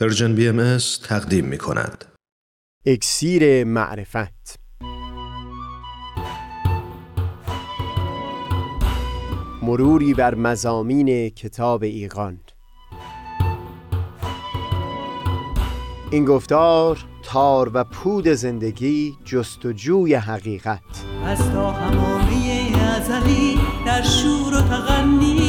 Persian BMS تقدیم می کند. اکسیر معرفت. مروری بر مضامین کتاب ایقان این گفتار تار و پود زندگی جستجوی حقیقت. از تا حمامه ازلی در شور و تغنی‌ست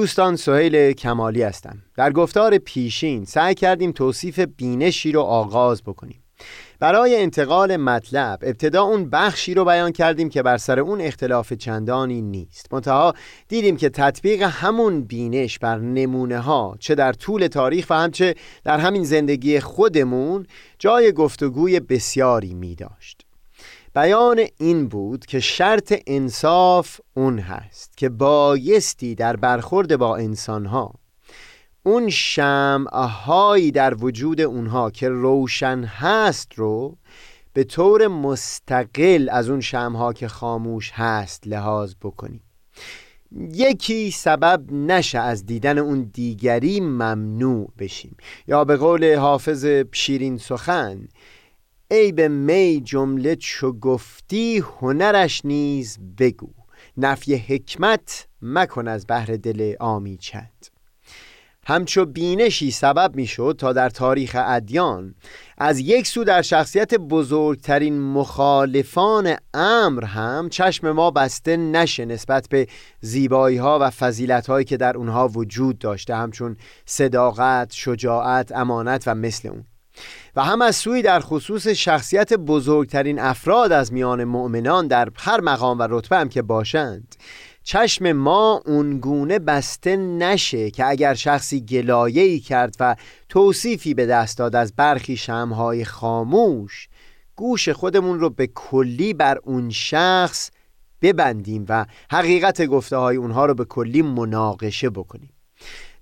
دوستان سهیل کمالی هستم. در گفتار پیشین سعی کردیم توصیف بینشی رو آغاز بکنیم. برای انتقال مطلب ابتدا اون بخشی رو بیان کردیم که بر سر اون اختلاف چندانی نیست. منتها دیدیم که تطبیق همون بینش بر نمونه ها چه در طول تاریخ و همچه در همین زندگی خودمون جای گفتگوی بسیاری می داشت بیان این بود که شرط انصاف اون هست که بایستی در برخورد با انسانها اون شمعهایی در وجود اونها که روشن هست رو به طور مستقل از اون شمعها که خاموش هست لحاظ بکنیم. یکی سبب نشه از دیدن اون دیگری ممنوع بشیم. یا به قول حافظ شیرین سخن ای به می جمله چو گفتی هنرش نیز بگو. نفی حکمت مکن از بهر دل آمیچت همچو بینشی سبب می‌شد تا در تاریخ ادیان از یک سو در شخصیت بزرگترین مخالفان امر هم چشم ما بسته نشه نسبت به زیبایی ها و فضیلت هایی که در اونها وجود داشته همچون صداقت، شجاعت، امانت و مثل اون. و هم از سوی در خصوص شخصیت بزرگترین افراد از میان مؤمنان در هر مقام و رتبه هم که باشند. چشم ما اونگونه بسته نشه که اگر شخصی گلایه‌ای کرد و توصیفی به دست داد از برخی شمهای خاموش گوش خودمون رو به کلی بر اون شخص ببندیم و حقیقت گفته های اونها رو به کلی مناقشه بکنیم.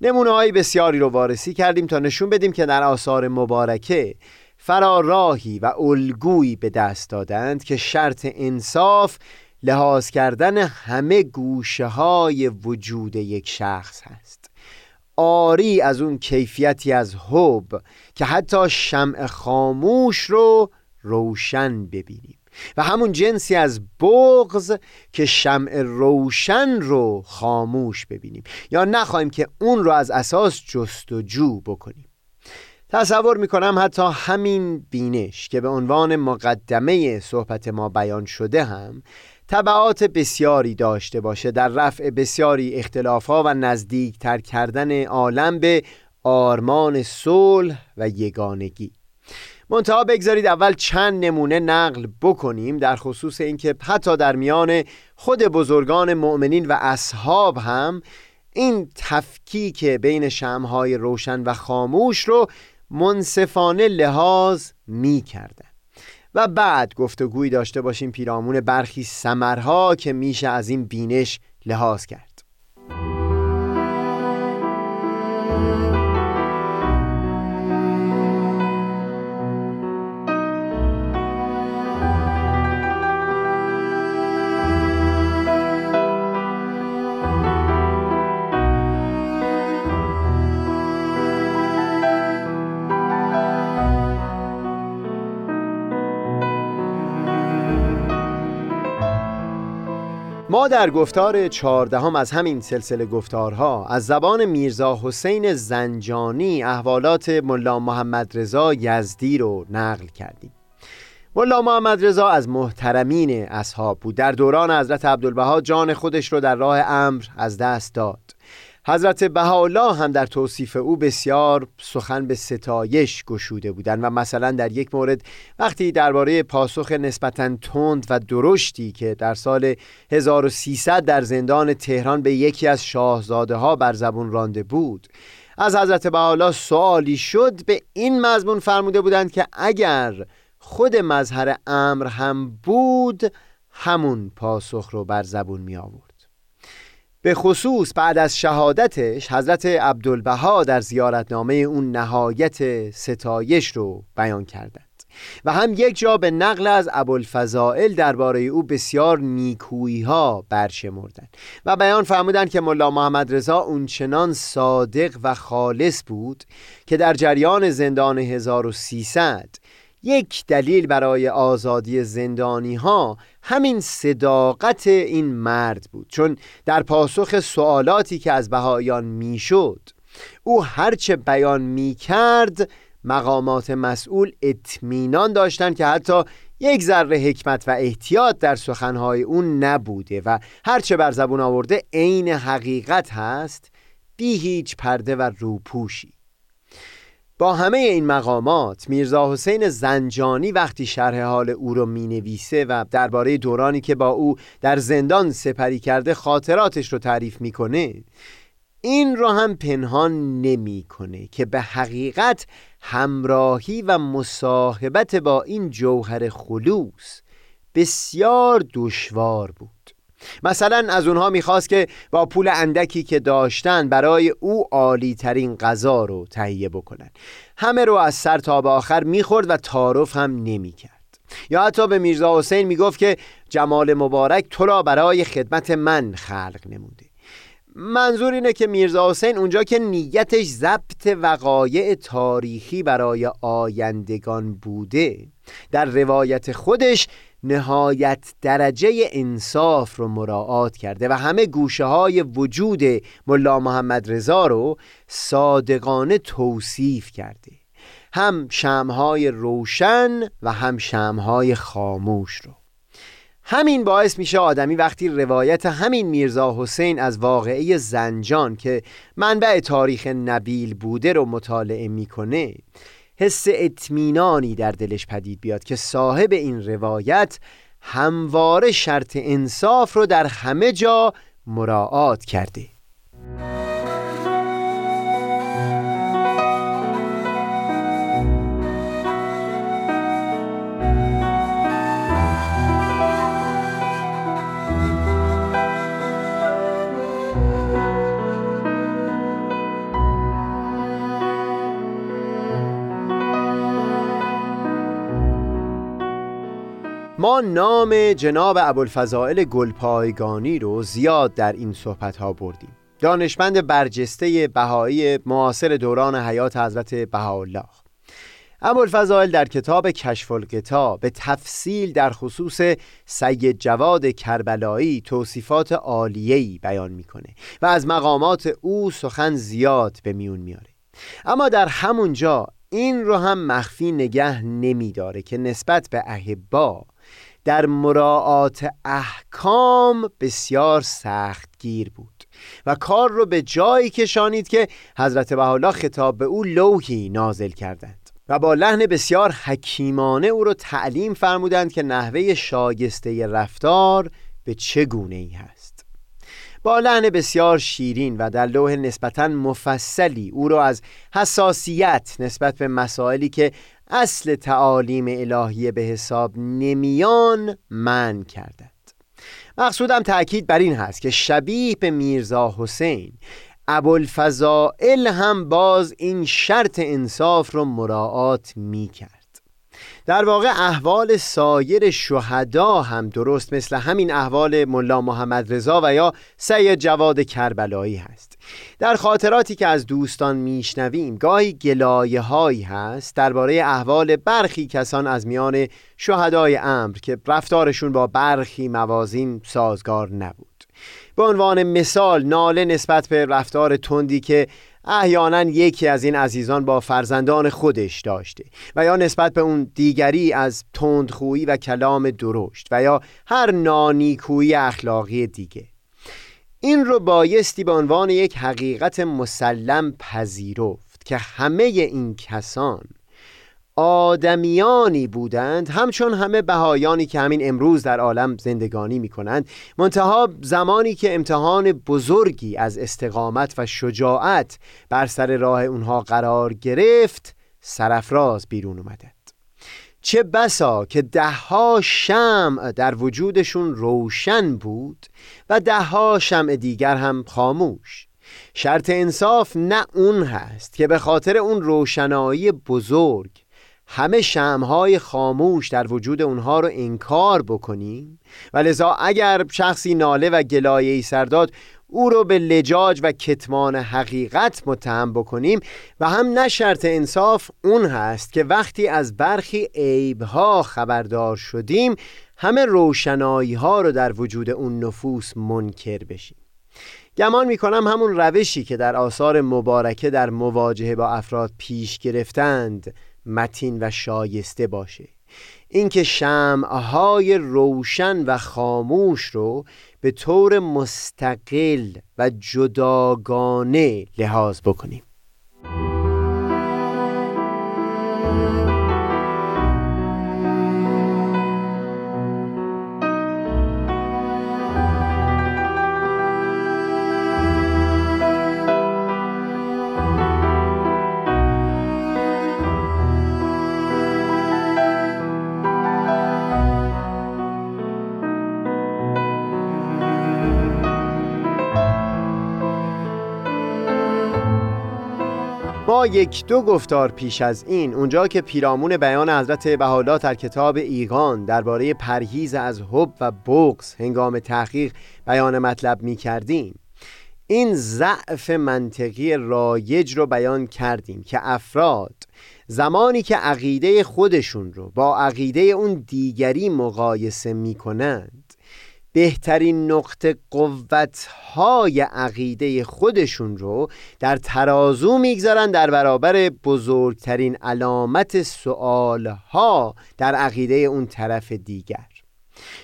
نمونه های بسیاری رو وارسی کردیم تا نشون بدیم که در آثار مبارکه فراراهی و الگویی به دست دادند که شرط انصاف لحاظ کردن همه گوشه های وجود یک شخص هست. آری از اون کیفیتی از حب که حتی شمع خاموش رو روشن ببینیم. و همون جنسی از بغض که شمع روشن رو خاموش ببینیم. یا نخواهیم که اون رو از اساس جستجو بکنیم. تصور می‌کنم حتی همین بینش که به عنوان مقدمه صحبت ما بیان شده هم طبعات بسیاری داشته باشه در رفع بسیاری اختلافها و نزدیکتر کردن عالم به آرمان صلح و یگانگی. منتها بگذارید اول چند نمونه نقل بکنیم در خصوص اینکه حتی در میان خود بزرگان مؤمنین و اصحاب هم این تفکیک بین شمهای روشن و خاموش رو منصفانه لحاظ می کردن. و بعد گفتگویی داشته باشیم پیرامون برخی سمرها که میشه از این بینش لحاظ کرد ما در گفتار چهاردهم از همین سلسله گفتارها از زبان میرزا حسین زنجانی احوالات ملا محمد رضا یزدی رو نقل کردیم. ملا محمد رضا از محترمین اصحاب بود. در دوران حضرت عبدالبها جان خودش رو در راه امر از دست داد. حضرت بهاءالله هم در توصیف او بسیار سخن به ستایش گشوده بودند و مثلا در یک مورد وقتی درباره پاسخ نسبتا تند و درشتی که در سال 1300 در زندان تهران به یکی از شاهزاده ها بر زبون رانده بود از حضرت بهاءالله سوالی شد به این مضمون فرموده بودند که اگر خود مظهر امر هم بود همون پاسخ رو بر زبون می آورد به خصوص بعد از شهادتش حضرت عبدالبها در زیارتنامه اون نهایت ستایش رو بیان کردند. و هم یک جا به نقل از ابوالفضائل درباره او بسیار نیکویی ها برشمردند و بیان فرمودند که ملا محمد رضا اونچنان صادق و خالص بود که در جریان زندان 1300 یک دلیل برای آزادی زندانی ها همین صداقت این مرد بود چون در پاسخ سوالاتی که از بهایان می‌شد او هرچه بیان می کرد مقامات مسئول اطمینان داشتند که حتی یک ذره حکمت و احتیاط در سخنهای اون نبوده و هرچه بر زبون آورده عین حقیقت هست بی هیچ پرده و روپوشی. با همه این مقامات میرزا حسین زنجانی وقتی شرح حال او رو می نویسه و درباره دورانی که با او در زندان سپری کرده خاطراتش رو تعریف می‌کنه این را هم پنهان نمی‌کنه که به حقیقت همراهی و مصاحبت با این جوهر خلوص بسیار دشوار بود. مثلا از اونها می‌خواست که با پول اندکی که داشتن برای او عالی ترین غذا رو تهیه بکنن. همه رو از سر تا به آخر می‌خورد و تعارف هم نمی‌کرد. یا حتی به میرزا حسین می‌گفت که جمال مبارک تو را برای خدمت من خلق نموده. منظور اینه که میرزا حسین اونجا که نیتش ضبط وقایع تاریخی برای آیندگان بوده در روایت خودش نهایت درجه انصاف رو مراعات کرده و همه گوشه های وجود ملا محمد رضا رو صادقانه توصیف کرده. هم شمهای روشن و هم شمهای خاموش رو. همین باعث میشه آدمی وقتی روایت همین میرزا حسین از واقعه زنجان که منبع تاریخ نبیل بوده رو مطالعه می‌کنه حس اطمینانی در دلش پدید بیاد که صاحب این روایت همواره شرط انصاف رو در همه جا مراعات کرده. ما نام جناب ابوالفضائل گلپایگانی رو زیاد در این صحبت ها بردیم. دانشمند برجسته بهایی معاصر دوران حیات حضرت بهاءالله. ابوالفضائل در کتاب کشف القطا به تفصیل در خصوص سید جواد کربلایی توصیفات عالیه‌ای بیان می‌کنه و از مقامات او سخن زیاد به میون میاره اما در همونجا این رو هم مخفی نگه نمیداره که نسبت به احبا در مراعات احکام بسیار سختگیر بود و کار رو به جایی کشانید که حضرت بحالا خطاب به او لوحی نازل کردند و با لحن بسیار حکیمانه او رو تعلیم فرمودند که نحوه شاگسته رفتار به چه گونه ای هست. با لحن بسیار شیرین و در لوح نسبتا مفصلی او را از حساسیت نسبت به مسائلی که اصل تعالیم الهیه به حساب نمیان من کردند مقصودم تأکید بر این هست که شبیه به میرزا حسین ابوالفضائل هم باز این شرط انصاف رو مراعات می کرد در واقع احوال سایر شهدا هم درست مثل همین احوال ملا محمد رضا و یا سید جواد کربلایی هست. در خاطراتی که از دوستان میشنویم گاهی گلایه هایی هست درباره احوال برخی کسان از میان شهدای امر که رفتارشون با برخی موازین سازگار نبود. به عنوان مثال ناله نسبت به رفتار تندی که احیانا یکی از این عزیزان با فرزندان خودش داشته و یا نسبت به اون دیگری از تندخویی و کلام درشت و یا هر نانیکویی اخلاقی دیگه. این رو بایستی به عنوان یک حقیقت مسلم پذیرفت که همه این کسان آدمیانی بودند. همچون همه بهایانی که همین امروز در عالم زندگانی می کنند منتها زمانی که امتحان بزرگی از استقامت و شجاعت بر سر راه اونها قرار گرفت سرفراز بیرون اومده. چه بسا که دهها شمع در وجودشون روشن بود و دهها شمع دیگر هم خاموش. شرط انصاف نه اون هست که به خاطر اون روشنایی بزرگ همه شمهای خاموش در وجود اونها رو انکار بکنیم و لذا اگر شخصی ناله و گلایه سرداد او رو به لجاج و کتمان حقیقت متهم بکنیم و هم نه شرط انصاف اون هست که وقتی از برخی عیبها خبردار شدیم همه روشنایی ها رو در وجود اون نفوس منکر بشیم. گمان می کنم همون روشی که در آثار مبارکه در مواجهه با افراد پیش گرفتند متین و شایسته باشه. اینکه شمعهای روشن و خاموش رو به طور مستقل و جداگانه لحاظ بکنیم. یک دو گفتار پیش از این اونجا که پیرامون بیان حضرت بهاءالله در کتاب ایگان درباره پرهیز از حب و بغض هنگام تحقیق بیان مطلب می کردیم این ضعف منطقی رایج رو بیان کردیم که افراد زمانی که عقیده خودشون رو با عقیده اون دیگری مقایسه می کنند بهترین نقطه قوتهای عقیده خودشون رو در ترازو می‌گذارن در برابر بزرگترین علامت سوالها در عقیده اون طرف دیگر.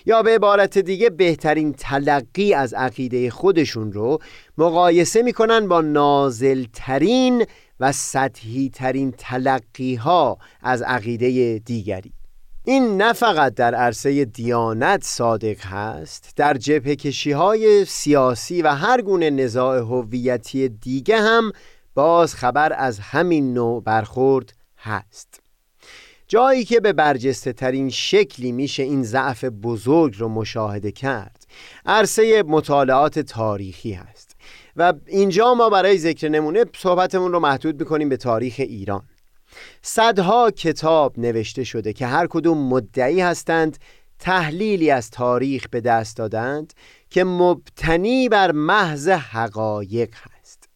یا به عبارت دیگه بهترین تلقی از عقیده خودشون رو مقایسه می‌کنن با نازلترین و سطحی ترین تلقی ها از عقیده دیگری. این نه فقط در عرصه دیانت صادق هست در جبه کشی های سیاسی و هر گونه نزاع هویتی دیگه هم باز خبر از همین نوع برخورد هست. جایی که به برجسته ترین شکلی میشه این ضعف بزرگ رو مشاهده کرد عرصه مطالعات تاریخی هست. و اینجا ما برای ذکر نمونه صحبتمون رو محدود می‌کنیم به تاریخ ایران. صدها کتاب نوشته شده که هر کدوم مدعی هستند تحلیلی از تاریخ به دست دادند که مبتنی بر محض حقایق هست.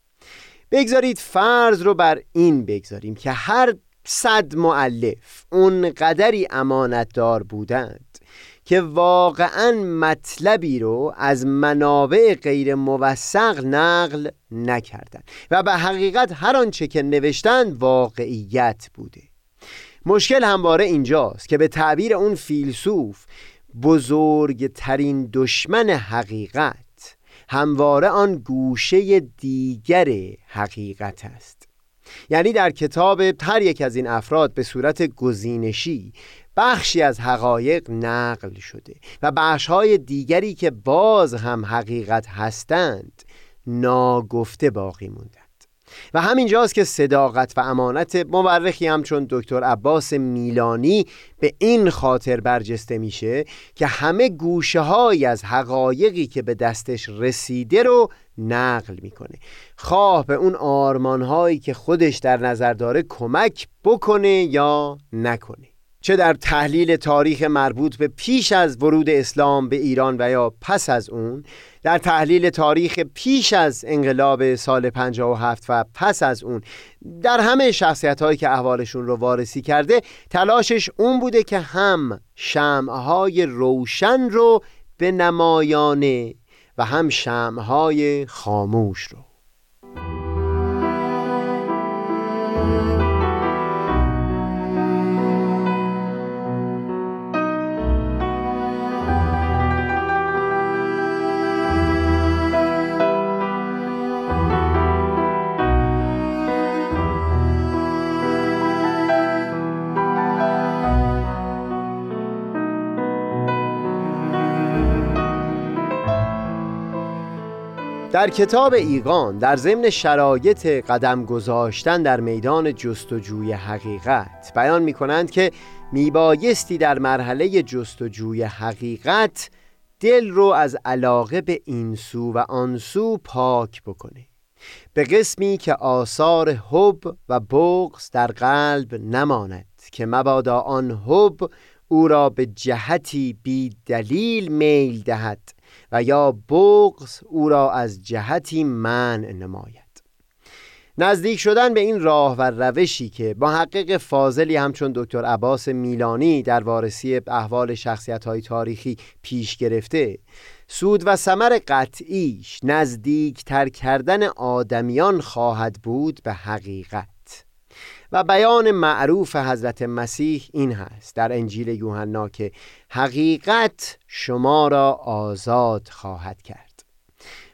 بگذارید فرض رو بر این بگذاریم که هر صد معلف اون قدری امانتدار بودند که واقعا مطلبی رو از منابع غیر موثق نقل نکردند و به حقیقت هر آنچه که نوشتند واقعیت بوده. مشکل همواره اینجاست که به تعبیر اون فیلسوف بزرگترین دشمن حقیقت همواره آن گوشه دیگر حقیقت است. یعنی در کتاب هر یک از این افراد به صورت گزینشی بخشی از حقایق نقل شده و بخشهای دیگری که باز هم حقیقت هستند ناگفته باقی موندند. و همینجاست که صداقت و امانت مورخی همچون دکتر عباس میلانی به این خاطر برجسته میشه که همه گوشه های از حقایقی که به دستش رسیده رو نقل می‌کنه. خواه به اون آرمان هایی که خودش در نظر داره کمک بکنه یا نکنه. چه در تحلیل تاریخ مربوط به پیش از ورود اسلام به ایران و یا پس از اون در تحلیل تاریخ پیش از انقلاب سال 57 و پس از اون در همه شخصیت هایی که احوالشون رو وارسی کرده تلاشش اون بوده که هم شمعهای روشن رو به نمایانه و هم شمعهای خاموش رو. در کتاب ایقان در ضمن شرایط قدم گذاشتن در میدان جستجوی حقیقت بیان می کنند که میبایستی در مرحله جستجوی حقیقت دل رو از علاقه به این سو و آن سو پاک بکنه به قسمی که آثار حب و بغض در قلب نماند که مبادا آن حب او را به جهتی بی دلیل میل دهد. و یا بغض او را از جهتی منع نماید. نزدیک شدن به این راه و روشی که با حقیق فاضلی همچون دکتر عباس میلانی در وارسی احوال شخصیت های تاریخی پیش گرفته سود و ثمر قطعیش نزدیک تر کردن آدمیان خواهد بود به حقیقت. و بیان معروف حضرت مسیح این هست در انجیل یوحنا که حقیقت شما را آزاد خواهد کرد.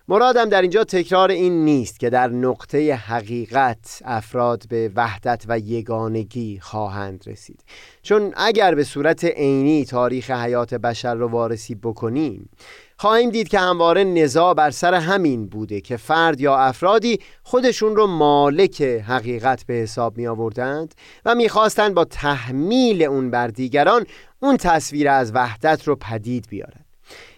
مرادم در اینجا تکرار این نیست که در نقطه حقیقت افراد به وحدت و یگانگی خواهند رسید. چون اگر به صورت عینی تاریخ حیات بشر رو وارسی بکنیم خواهیم دید که همواره نزاع بر سر همین بوده که فرد یا افرادی خودشون رو مالک حقیقت به حساب می آوردند و می‌خواستند با تحمیل اون بر دیگران اون تصویر از وحدت رو پدید بیارند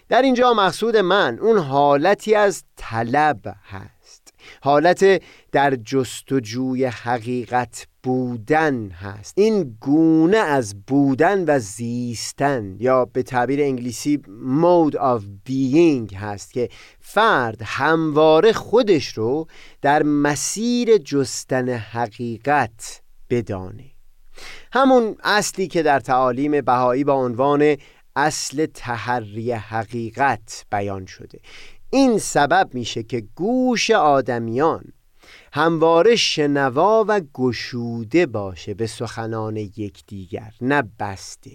در اینجا مقصود من اون حالتی از طلب هست. حالت در جستجوی حقیقت بودن هست. این گونه از بودن و زیستن یا به تعبیر انگلیسی mode of being هست که فرد همواره خودش رو در مسیر جستن حقیقت بدانه. همون اصلی که در تعالیم بهایی با عنوان اصل تحری حقیقت بیان شده. این سبب میشه که گوش آدمیان همواره شنوا و گشوده باشه به سخنان یکدیگر نه بسته.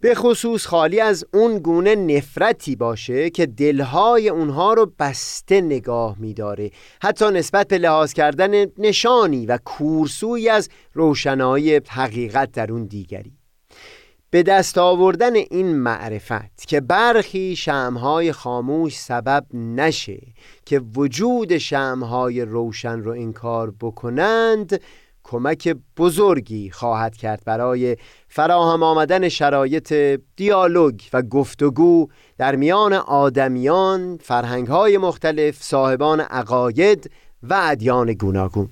به خصوص خالی از اون گونه نفرتی باشه که دلهای اونها رو بسته نگاه میداره. حتی نسبت به لحاظ کردن نشانی و کورسوی از روشنایی حقیقت در اون دیگری. به دست آوردن این معرفت که برخی شمهای خاموش سبب نشه که وجود شمهای روشن رو انکار بکنند کمک بزرگی خواهد کرد برای فراهم آمدن شرایط دیالوگ و گفتگو در میان آدمیان، فرهنگهای مختلف، صاحبان عقاید و ادیان گوناگون.